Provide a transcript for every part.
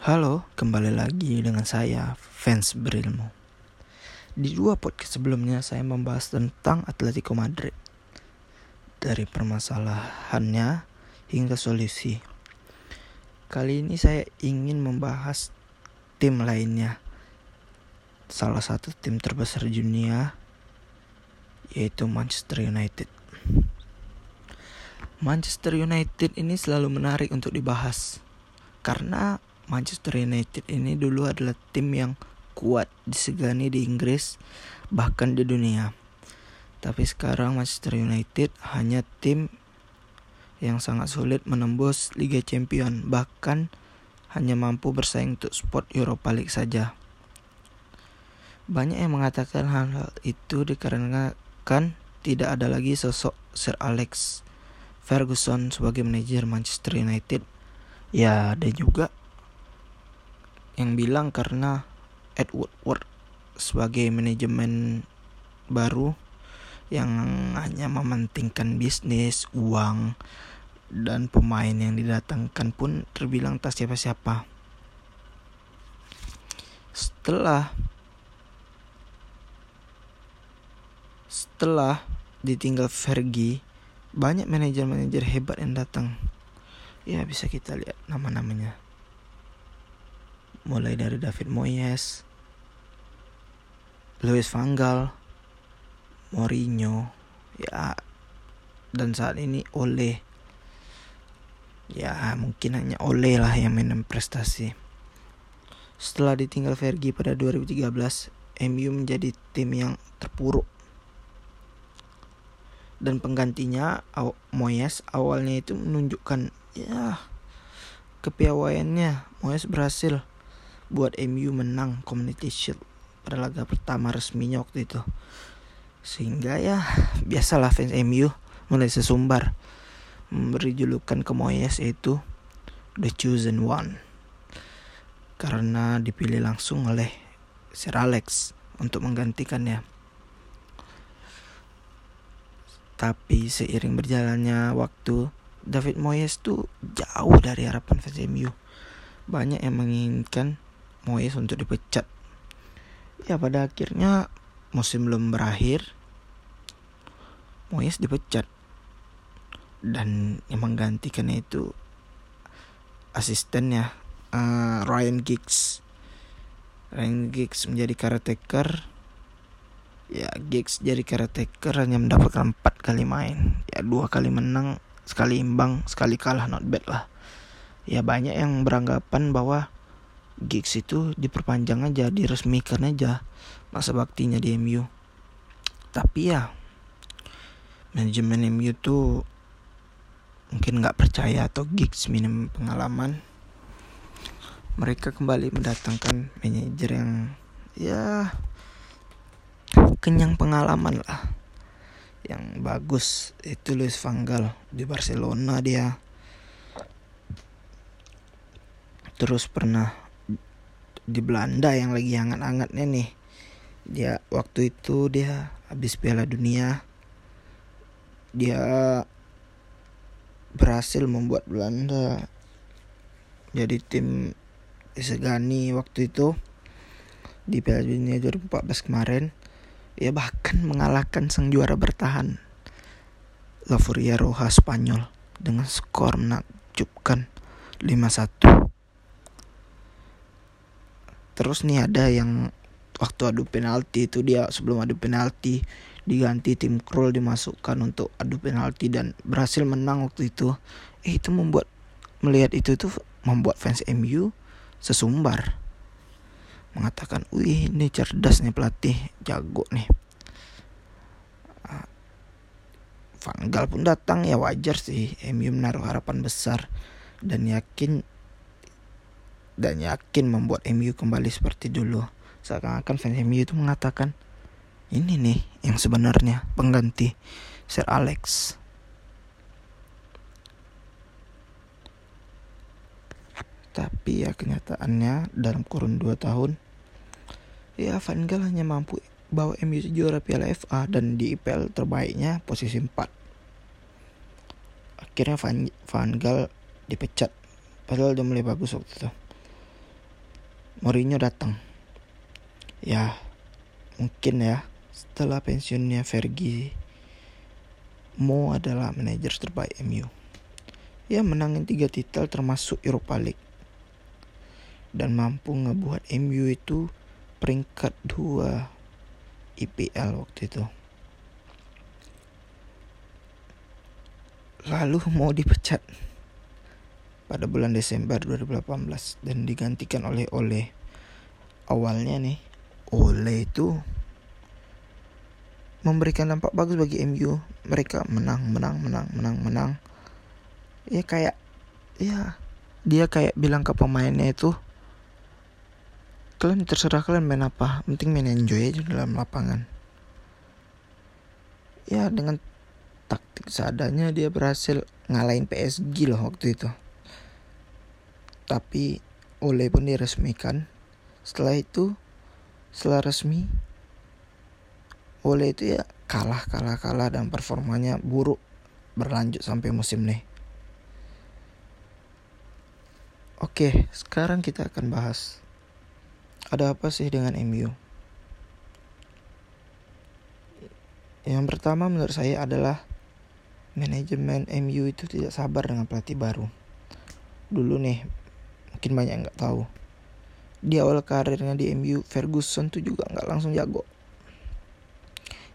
Halo, kembali lagi dengan saya, fans berilmu. Di dua podcast sebelumnya saya membahas tentang Atletico Madrid. Dari permasalahannya hingga solusi. Kali ini saya ingin membahas tim lainnya. Salah satu tim terbesar dunia yaitu Manchester United. Manchester United ini selalu menarik untuk dibahas karena Manchester United ini dulu adalah tim yang kuat disegani di Inggris bahkan di dunia. Tapi sekarang Manchester United hanya tim yang sangat sulit menembus Liga Champion bahkan hanya mampu bersaing untuk spot Europa League saja. Banyak yang mengatakan hal itu dikarenakan tidak ada lagi sosok Sir Alex Ferguson sebagai manajer Manchester United. Ya, ada juga yang bilang karena Edward Ward sebagai manajemen baru yang hanya mementingkan bisnis, uang, dan pemain yang didatangkan pun terbilang tak siapa-siapa. Setelah setelah ditinggal Fergie banyak manajer-manajer hebat yang datang. Ya bisa kita lihat nama-namanya. Mulai dari David Moyes, Louis van Gaal, Mourinho, ya dan saat ini Ole. Ya mungkin hanya Ole lah yang main prestasi. Setelah ditinggal Fergie pada 2013, MU menjadi tim yang terpuruk dan penggantinya Moyes awalnya itu menunjukkan ya kepiawaiannya Moyes berhasil buat MU menang Community Shield pada laga pertama resminya waktu itu sehingga ya biasalah fans MU mulai sesumbar memberi julukan ke Moyes yaitu The Chosen One karena dipilih langsung oleh Sir Alex untuk menggantikannya tapi seiring berjalannya waktu, David Moyes tuh jauh dari harapan fans MU. Banyak yang menginginkan Moyes untuk dipecat. Ya pada akhirnya musim belum berakhir, Moyes dipecat. Dan yang menggantikannya itu asistennya uh, Ryan Giggs. Ryan Giggs menjadi caretaker ya Giggs jadi caretaker hanya mendapatkan empat kali main ya dua kali menang sekali imbang sekali kalah not bad lah ya banyak yang beranggapan bahwa Giggs itu diperpanjang aja diresmikan aja. Masa baktinya di MU tapi ya manajemen MU tuh mungkin nggak percaya atau Giggs minim pengalaman. Mereka kembali mendatangkan manajer yang ya kenyang pengalaman lah. Yang bagus itu Luis Van di Barcelona dia. Terus pernah di Belanda yang lagi hangat-hangatnya nih. Dia waktu itu dia habis Piala Dunia. Dia berhasil membuat Belanda jadi tim disegani waktu itu di Piala Dunia 2014 kemarin. Ya bahkan mengalahkan sang juara bertahan La Furia Roja Spanyol dengan skor menakjubkan 5-1 terus nih ada yang waktu adu penalti itu dia sebelum adu penalti diganti tim Krul dimasukkan untuk adu penalti dan berhasil menang waktu itu eh, itu membuat melihat itu tuh membuat fans MU sesumbar mengatakan, wih ini cerdas nih pelatih, jago nih. Ah, Van pun datang ya wajar sih MU menaruh harapan besar dan yakin dan yakin membuat MU kembali seperti dulu. Seakan-akan fans MU itu mengatakan ini nih yang sebenarnya pengganti Sir Alex. Tapi ya kenyataannya dalam kurun 2 tahun ya Van Gaal hanya mampu bawa MU juara Piala FA dan di IPL terbaiknya posisi 4. Akhirnya Van, Van Gaal dipecat padahal udah mulai bagus waktu itu. Mourinho datang. Ya mungkin ya setelah pensiunnya Fergie Mo adalah manajer terbaik MU ya menangin tiga titel termasuk Europa League. Dan mampu ngebuat MU itu peringkat dua IPL waktu itu. Lalu mau dipecat pada bulan Desember 2018 dan digantikan oleh Ole. Awalnya nih, Ole itu memberikan dampak bagus bagi MU. Mereka menang, menang, menang, menang, menang. Ya kayak ya dia kayak bilang ke pemainnya itu kalian terserah kalian main apa, penting main enjoy aja dalam lapangan. Ya dengan taktik seadanya dia berhasil ngalahin PSG loh waktu itu tapi oleh pun diresmikan setelah itu setelah resmi oleh itu ya kalah kalah kalah dan performanya buruk berlanjut sampai musim nih Oke, sekarang kita akan bahas ada apa sih dengan MU. Yang pertama menurut saya adalah manajemen MU itu tidak sabar dengan pelatih baru. Dulu nih mungkin banyak nggak tahu. Di awal karirnya di MU Ferguson tuh juga nggak langsung jago.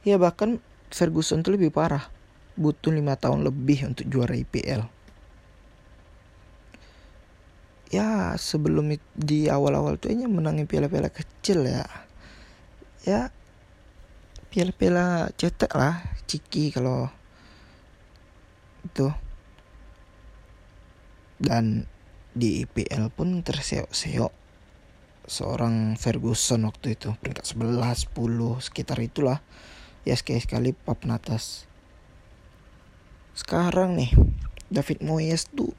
Ya bahkan Ferguson tuh lebih parah. Butuh lima tahun lebih untuk juara IPL ya sebelum di awal-awal tuh hanya menangin piala-piala kecil ya. Ya piala-piala cetek lah ciki kalau itu. Dan di IPL pun terseok-seok. Seorang Ferguson waktu itu peringkat 11, 10 sekitar itulah. Ya sekali-sekali papan atas sekarang nih David Moyes tuh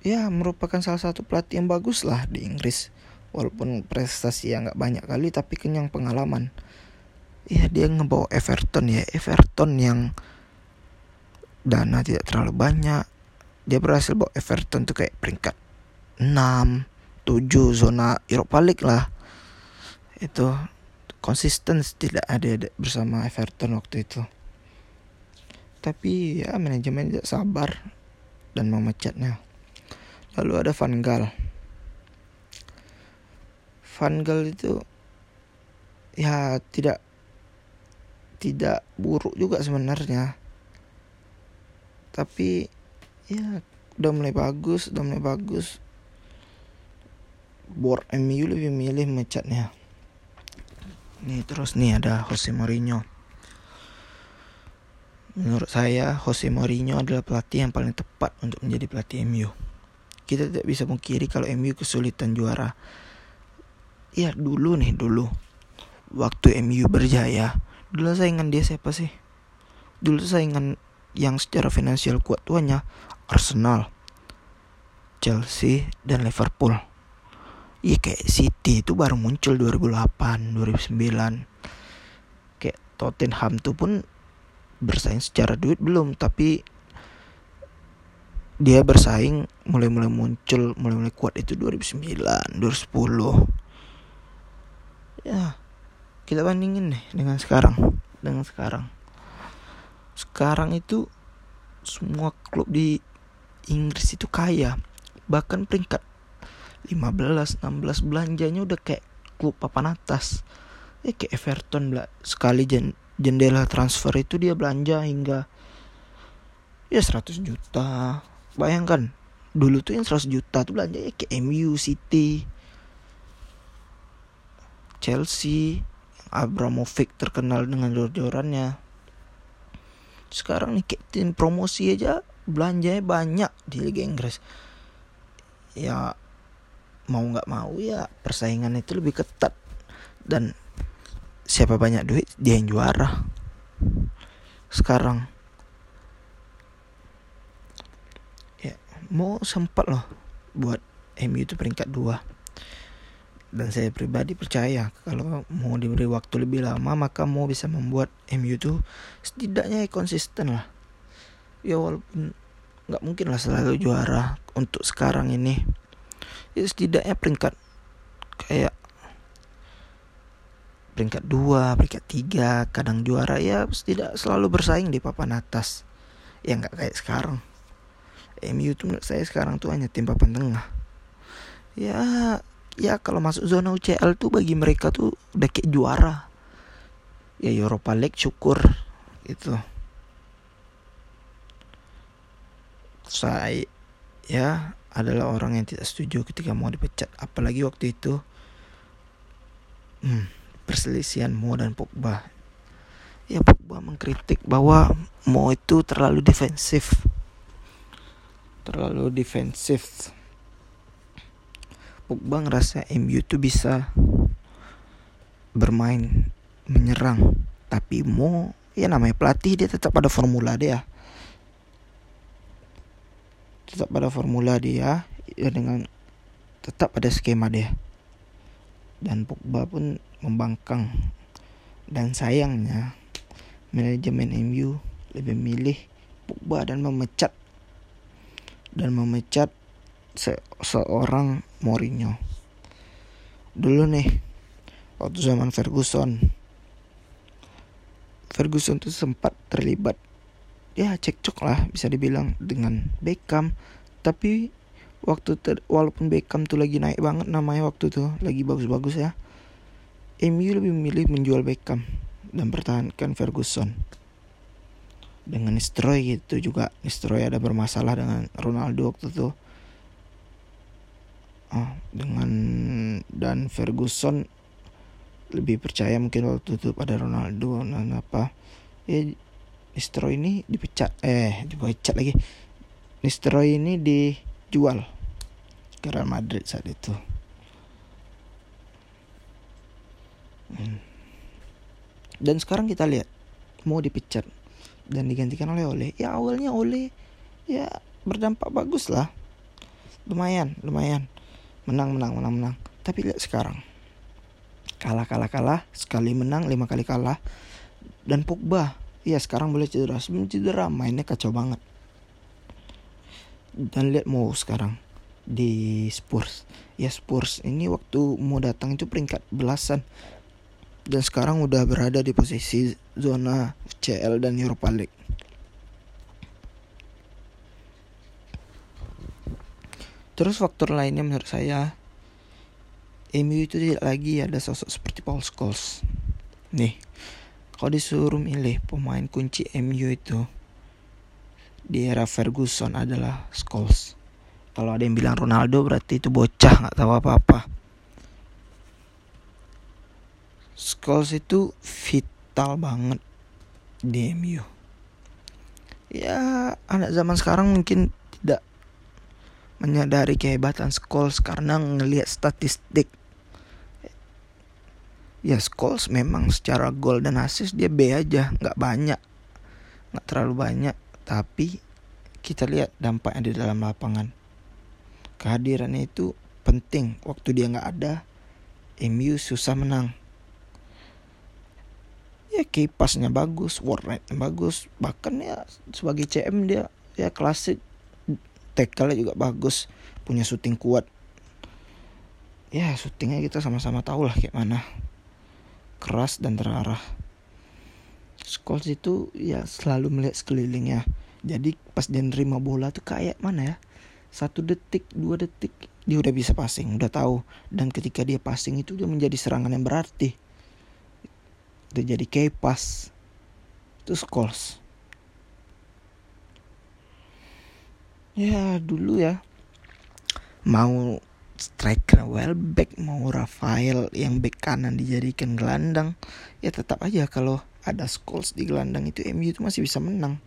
ya merupakan salah satu pelatih yang bagus lah di Inggris. Walaupun prestasi yang nggak banyak kali tapi kenyang pengalaman. Ya dia ngebawa Everton ya. Everton yang dana tidak terlalu banyak dia berhasil bawa Everton tuh kayak peringkat 6 7 zona Europa League lah. Itu konsisten tidak ada bersama Everton waktu itu. Tapi ya manajemen tidak sabar dan memecatnya. Lalu ada Van Gaal. Van Gaal itu ya tidak tidak buruk juga sebenarnya. Tapi ya udah mulai bagus udah mulai bagus. Board MU lebih milih mecatnya nih terus nih ada Jose Mourinho. Menurut saya Jose Mourinho adalah pelatih yang paling tepat untuk menjadi pelatih MU kita tidak bisa mengkiri kalau MU kesulitan juara. Ya dulu nih dulu. Waktu MU berjaya dulu saingan dia siapa sih? Dulu saingan yang secara finansial kuat tuanya Arsenal, Chelsea, dan Liverpool. Iya kayak City itu baru muncul 2008, 2009. Kayak Tottenham tuh pun bersaing secara duit belum, tapi dia bersaing mulai-mulai muncul, mulai-mulai kuat itu 2009, 2010. Ya, kita bandingin nih dengan sekarang, dengan sekarang. Sekarang itu semua klub di Inggris itu kaya. Bahkan peringkat 15 16 belanjanya udah kayak klub papan atas. Ya kayak Everton lah sekali jen, jendela transfer itu dia belanja hingga ya 100 juta. Bayangkan dulu tuh yang 100 juta tuh belanja ya kayak MU City Chelsea Abramovich terkenal dengan jor-jorannya. Sekarang nih kayak tim promosi aja belanjanya banyak di Liga Inggris. Ya mau nggak mau ya persaingan itu lebih ketat. Dan siapa banyak duit dia yang juara. Sekarang ya mau sempat loh buat MU itu peringkat dua. Dan saya pribadi percaya kalau mau diberi waktu lebih lama maka mau bisa membuat MU itu setidaknya konsisten lah ya walaupun nggak mungkin lah selalu juara untuk sekarang ini. Ya setidaknya peringkat kayak peringkat dua peringkat tiga kadang juara ya tidak selalu bersaing di papan atas. Ya nggak kayak sekarang. MU tuh menurut saya sekarang tuh hanya tim papan tengah. Ya ya kalau masuk zona UCL tuh bagi mereka tuh udah kayak juara. Ya Europa League syukur itu saya ya adalah orang yang tidak setuju ketika mau dipecat apalagi waktu itu hmm, perselisihan Mo dan Pogba. Ya Pogba mengkritik bahwa Mo itu terlalu defensif. Terlalu defensif. Pogba ngerasa MU itu bisa bermain menyerang, tapi Mo ya namanya pelatih dia tetap pada formula dia. Tetap pada formula dia ya dengan tetap pada skema dia. Dan Pogba pun membangkang. Dan sayangnya manajemen MU lebih milih Pogba dan memecat dan memecat se seorang Mourinho. Dulu nih waktu zaman Ferguson. Ferguson tuh sempat terlibat ya cekcok lah bisa dibilang dengan Beckham tapi waktu ter, walaupun Beckham tuh lagi naik banget namanya waktu tuh lagi bagus-bagus ya MU lebih memilih menjual Beckham dan pertahankan Ferguson. Dengan Nistroy gitu juga Nistroy ada bermasalah dengan Ronaldo waktu itu. Oh, dengan dan Ferguson lebih percaya mungkin waktu itu pada Ronaldo dan apa ya Nistroy ini dipecat eh dipecat lagi Nistroy ini dijual ke Real Madrid saat itu Hmm. Dan sekarang kita lihat mau dipecat dan digantikan oleh Oleh. Ya awalnya Oleh ya berdampak bagus lah. Lumayan, lumayan. Menang, menang, menang, menang. Tapi lihat sekarang. Kalah, kalah, kalah. Sekali menang, lima kali kalah. Dan Pogba, ya sekarang boleh cedera. Sebelum cedera mainnya kacau banget. Dan lihat mau sekarang di Spurs. Ya Spurs ini waktu mau datang itu peringkat belasan dan sekarang udah berada di posisi zona CL dan Europa League. Terus faktor lainnya menurut saya MU itu tidak lagi ada sosok seperti Paul Scholes. Nih, kalau disuruh milih pemain kunci MU itu di era Ferguson adalah Scholes. Kalau ada yang bilang Ronaldo berarti itu bocah nggak tahu apa-apa. Scholes itu vital banget di MU. Ya, anak zaman sekarang mungkin tidak menyadari kehebatan Scholes karena ngelihat statistik. Ya Scholes memang secara gol dan assist dia B aja, nggak banyak, nggak terlalu banyak. Tapi kita lihat dampaknya di dalam lapangan. Kehadirannya itu penting. Waktu dia nggak ada, MU susah menang ya kipasnya bagus word rate bagus bahkan ya sebagai CM dia ya klasik tackle juga bagus punya syuting kuat ya syutingnya kita sama-sama tahu lah kayak mana keras dan terarah. Scholes itu ya selalu melihat sekelilingnya. Jadi pas dia nerima bola tuh kayak mana ya? Satu detik dua detik dia udah bisa passing udah tahu. Dan ketika dia passing itu dia menjadi serangan yang berarti. Udah jadi kepas itu Scholes. Ya dulu ya. Mau striker back mau Rafael yang back kanan dijadikan gelandang ya tetap aja kalau ada Scholes di gelandang itu MU itu masih bisa menang.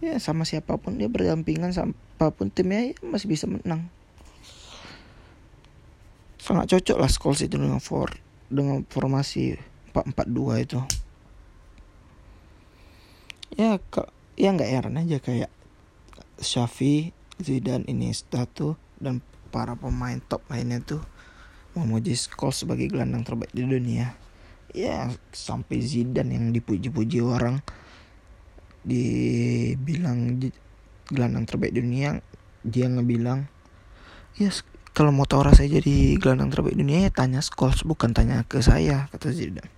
Ya sama siapa pun dia berdampingan sama apa pun timnya ya masih bisa menang. Sangat cocok lah Scholes itu dengan for dengan formasi 442 itu. Ya kok ya nggak heran aja kayak Xavi Zidane Iniesta tuh dan para pemain top lainnya tuh memuji Scholes sebagai gelandang terbaik di dunia. Ya sampai Zidane yang dipuji-puji orang dibilang gelandang terbaik dunia dia ngebilang ya kalau mau tahu rasanya jadi gelandang terbaik dunia ya tanya Scholes bukan tanya ke saya kata Zidane.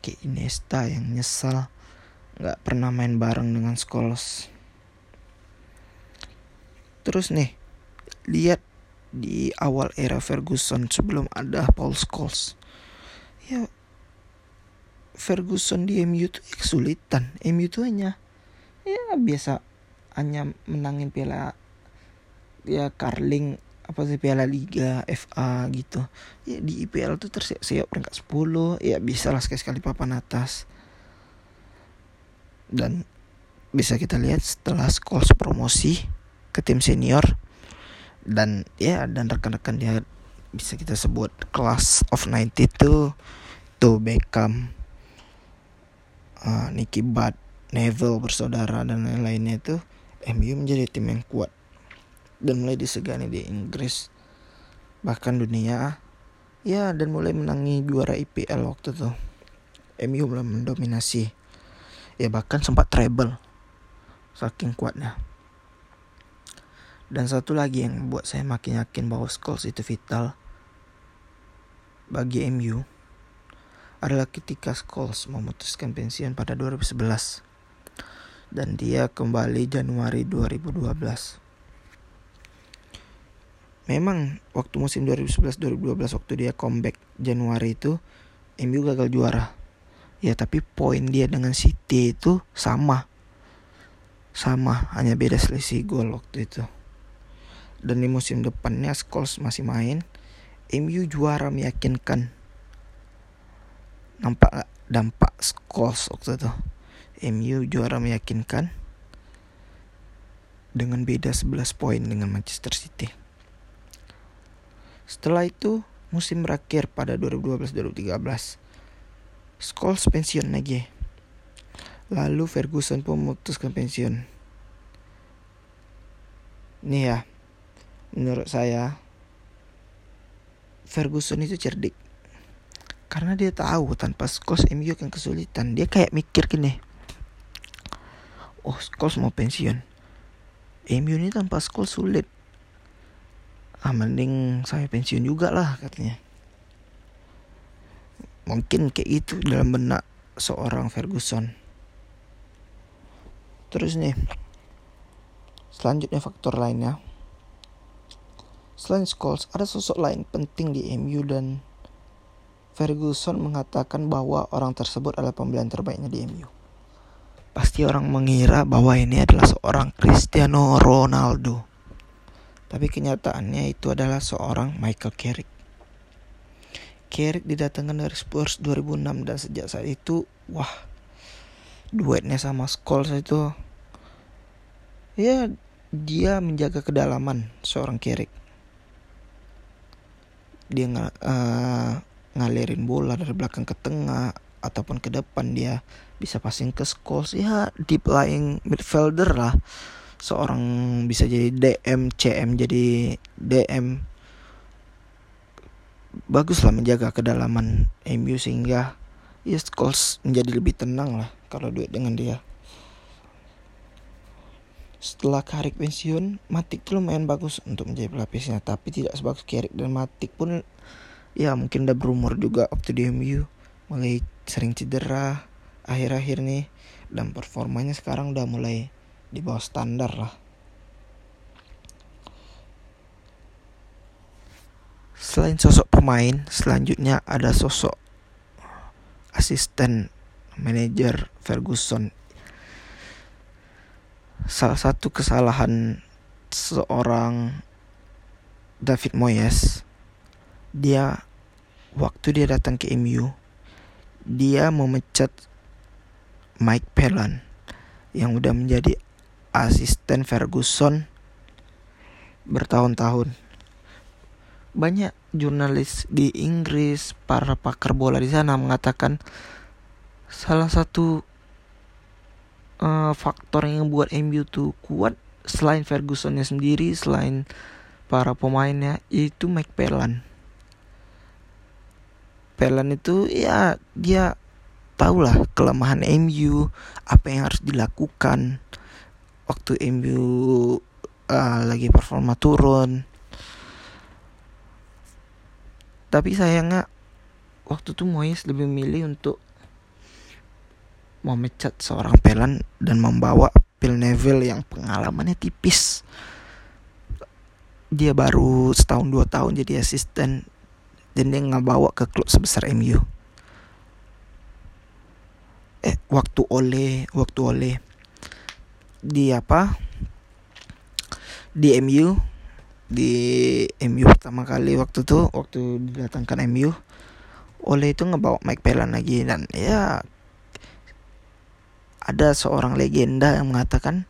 Kayak Iniesta yang nyesal nggak pernah main bareng dengan Scholes. Terus nih lihat di awal era Ferguson sebelum ada Paul Scholes. Ya Ferguson di MU tuh kesulitan. MU tuh hanya ya biasa hanya menangin piala ya Carling apa sih piala liga FA gitu. Ya di IPL tuh tersiap-siap peringkat 10 ya bisa lah sekali-sekali papan atas. Dan bisa kita lihat setelah Scholes promosi ke tim senior dan ya dan rekan-rekan dia bisa kita sebut kelas of 90 itu tuh Beckham uh, Nicky Butt, Neville bersaudara dan lain-lainnya itu MU menjadi tim yang kuat dan mulai disegani di Inggris bahkan dunia ya dan mulai menangi juara IPL waktu itu. MU mulai mendominasi ya bahkan sempat treble saking kuatnya dan satu lagi yang membuat saya makin yakin bahwa Scholes itu vital bagi MU adalah ketika Scholes memutuskan pensiun pada 2011 dan dia kembali Januari 2012. Memang waktu musim 2011-2012 waktu dia comeback Januari itu MU gagal juara. Ya tapi poin dia dengan City itu sama. Sama, hanya beda selisih gol waktu itu. Dan di musim depannya Scholes masih main, MU juara meyakinkan. Nampak dampak Scholes waktu itu? MU juara meyakinkan dengan beda 11 poin dengan Manchester City. Setelah itu musim berakhir pada 2012-2013 Scholes pensiun lagi. Lalu Ferguson pun memutuskan pensiun. Nih ya menurut saya Ferguson itu cerdik. Karena dia tahu tanpa Scholes MU akan kesulitan dia kayak mikir gini oh Scholes mau pensiun. MU ini tanpa Scholes sulit. Ah mending saya pensiun juga lah katanya. Mungkin kayak itu dalam benak seorang Ferguson. Terus nih selanjutnya faktor lainnya selain Scholes ada sosok lain penting di MU dan Ferguson mengatakan bahwa orang tersebut adalah pembelian terbaiknya di MU. Pasti orang mengira bahwa ini adalah seorang Cristiano Ronaldo. Tapi kenyataannya itu adalah seorang Michael Carrick. Carrick didatangkan dari Spurs 2006 dan sejak saat itu, wah, duetnya sama Scholes itu, ya dia menjaga kedalaman seorang Carrick. Dia nggak uh, ngalirin bola dari belakang ke tengah ataupun ke depan dia bisa passing ke Scholes. Ya deep lying midfielder lah. Seorang bisa jadi DM CM jadi DM bagus lah menjaga kedalaman MU sehingga ya Scholes menjadi lebih tenang lah kalau duet dengan dia setelah Karik pensiun Matik tuh lumayan bagus untuk menjadi pelapisnya tapi tidak sebagus Karik dan Matik pun ya mungkin udah berumur juga waktu di MU mulai sering cedera akhir-akhir nih dan performanya sekarang udah mulai di bawah standar lah. Selain sosok pemain selanjutnya ada sosok asisten manajer Ferguson salah satu kesalahan seorang David Moyes dia waktu dia datang ke MU dia memecat Mike Phelan yang udah menjadi asisten Ferguson bertahun-tahun. Banyak jurnalis di Inggris, para pakar bola di sana mengatakan salah satu uh, faktor yang buat MU tuh kuat selain Fergusonnya sendiri, selain para pemainnya itu Mike Phelan. Pelan itu ya dia tahulah kelemahan MU apa yang harus dilakukan waktu MU uh, lagi performa turun tapi sayangnya waktu itu Moyes lebih milih untuk memecat seorang Pelan dan membawa Phil Neville yang pengalamannya tipis. Dia baru setahun dua tahun jadi asisten dan dia nggak bawa ke klub sebesar MU eh waktu oleh waktu oleh di apa? Di MU di MU pertama kali waktu itu waktu didatangkan MU oleh itu ngebawa Mike Pelan lagi dan ya ada seorang legenda yang mengatakan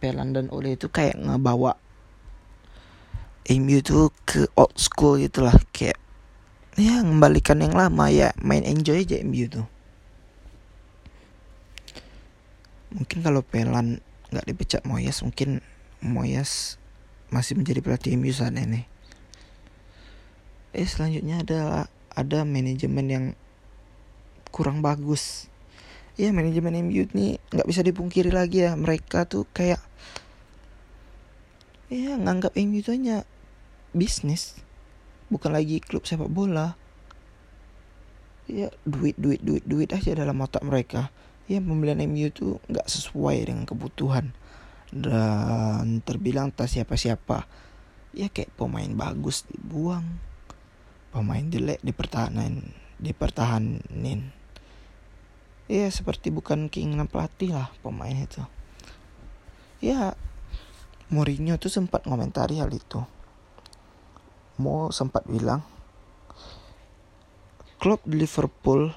Pelan dan Ole itu kayak ngebawa MU itu ke old school gitulah kayak ya mengembalikan yang lama ya main enjoy aja MU tuh mungkin kalau Pelan nggak dipecat Moyes mungkin Moyes masih menjadi pelatih MU saat ini. Eh selanjutnya ada ada manajemen yang kurang bagus ya manajemen MU ini nggak bisa dipungkiri lagi ya. Mereka tuh kayak ya nganggap MU itu hanya bisnis bukan lagi klub sepak bola. Ya duit duit duit duit aja dalam otak mereka. Ya pembelian MU itu nggak sesuai dengan kebutuhan. Dan terbilang tak siapa-siapa. Ya kayak pemain bagus dibuang pemain jelek dipertahanin dipertahanin ya seperti bukan keinginan pelatih lah pemain itu. Ya Mourinho tuh sempat ngomentari hal itu. Mo sempat bilang klub Liverpool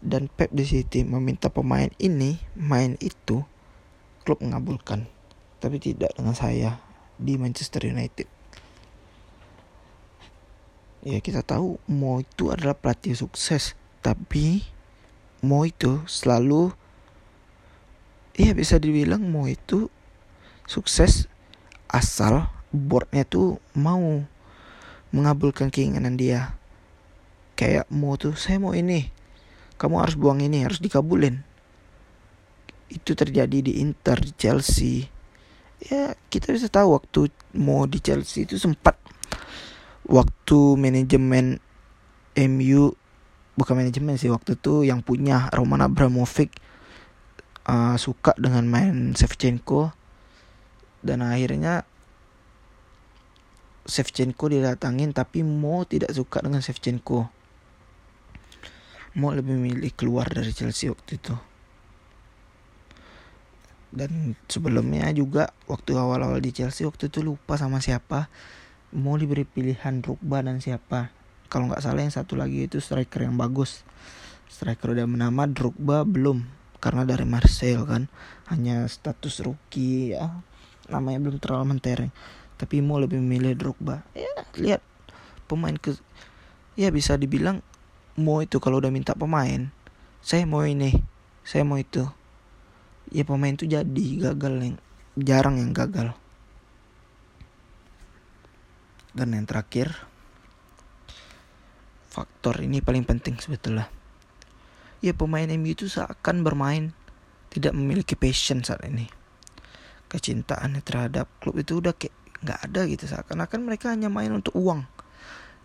dan Pep di City meminta pemain ini main itu klub mengabulkan tapi tidak dengan saya di Manchester United. Ya kita tahu Mo itu adalah pelatih sukses tapi Mo itu selalu ya bisa dibilang Mo itu sukses asal boardnya tuh mau mengabulkan keinginan dia. Kayak Mo tuh saya mau ini kamu harus buang ini harus dikabulin. Itu terjadi di Inter di Chelsea. Ya kita bisa tahu waktu mau di Chelsea itu sempat waktu manajemen MU bukan manajemen sih waktu itu yang punya Roman Abramovich uh, suka dengan main Shevchenko. Dan akhirnya Shevchenko didatangin tapi Mo tidak suka dengan Shevchenko. Mau lebih milih keluar dari Chelsea waktu itu. Dan sebelumnya juga waktu awal-awal di Chelsea waktu itu lupa sama siapa. Mau diberi pilihan Drogba dan siapa kalau nggak salah yang satu lagi itu striker yang bagus. Striker udah menama Drogba belum karena dari Marseille kan. Hanya status rookie ya. Namanya belum terlalu mentereng. Tapi mau lebih memilih Drogba. Ya lihat pemain ke ya bisa dibilang mau itu kalau udah minta pemain saya mau ini saya mau itu. Ya pemain itu jadi gagal yang jarang yang gagal. Dan yang terakhir faktor ini paling penting sebetulnya. Ya pemain MU itu seakan bermain tidak memiliki passion saat ini. Kecintaan terhadap klub itu udah kayak nggak ada gitu seakan-akan mereka hanya main untuk uang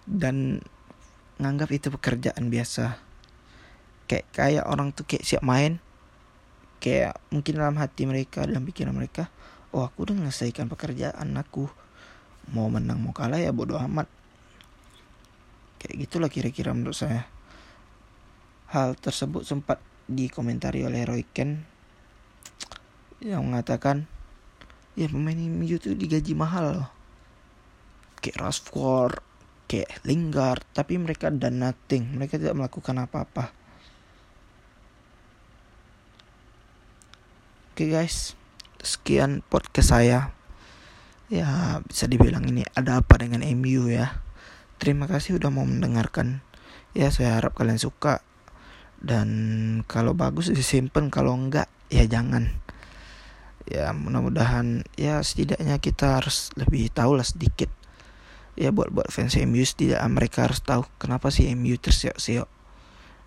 dan nganggap itu pekerjaan biasa. Kayak kayak orang tuh kayak siap main kayak mungkin dalam hati mereka dalam pikiran mereka oh aku udah menyelesaikan pekerjaan aku mau menang mau kalah ya bodoh amat kayak gitulah kira-kira menurut saya. Hal tersebut sempat dikomentari oleh Roy Ken yang mengatakan ya pemain MU itu digaji mahal loh. Kayak Rashford kayak Lingard tapi mereka dan nothing. Mereka tidak melakukan apa-apa. Oke okay guys. Sekian podcast saya. Ya bisa dibilang ini ada apa dengan MU ya terima kasih udah mau mendengarkan. Ya saya harap kalian suka. Dan kalau bagus disimpan kalau enggak ya jangan. Ya mudah-mudahan ya setidaknya kita harus lebih tahu lah sedikit. Ya buat buat fans MU tidak mereka harus tahu kenapa sih MU tersiok-siok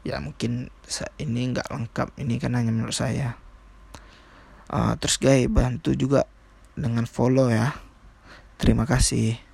ya mungkin ini nggak lengkap ini kan hanya menurut saya. Uh, terus guys bantu juga dengan follow ya. Terima kasih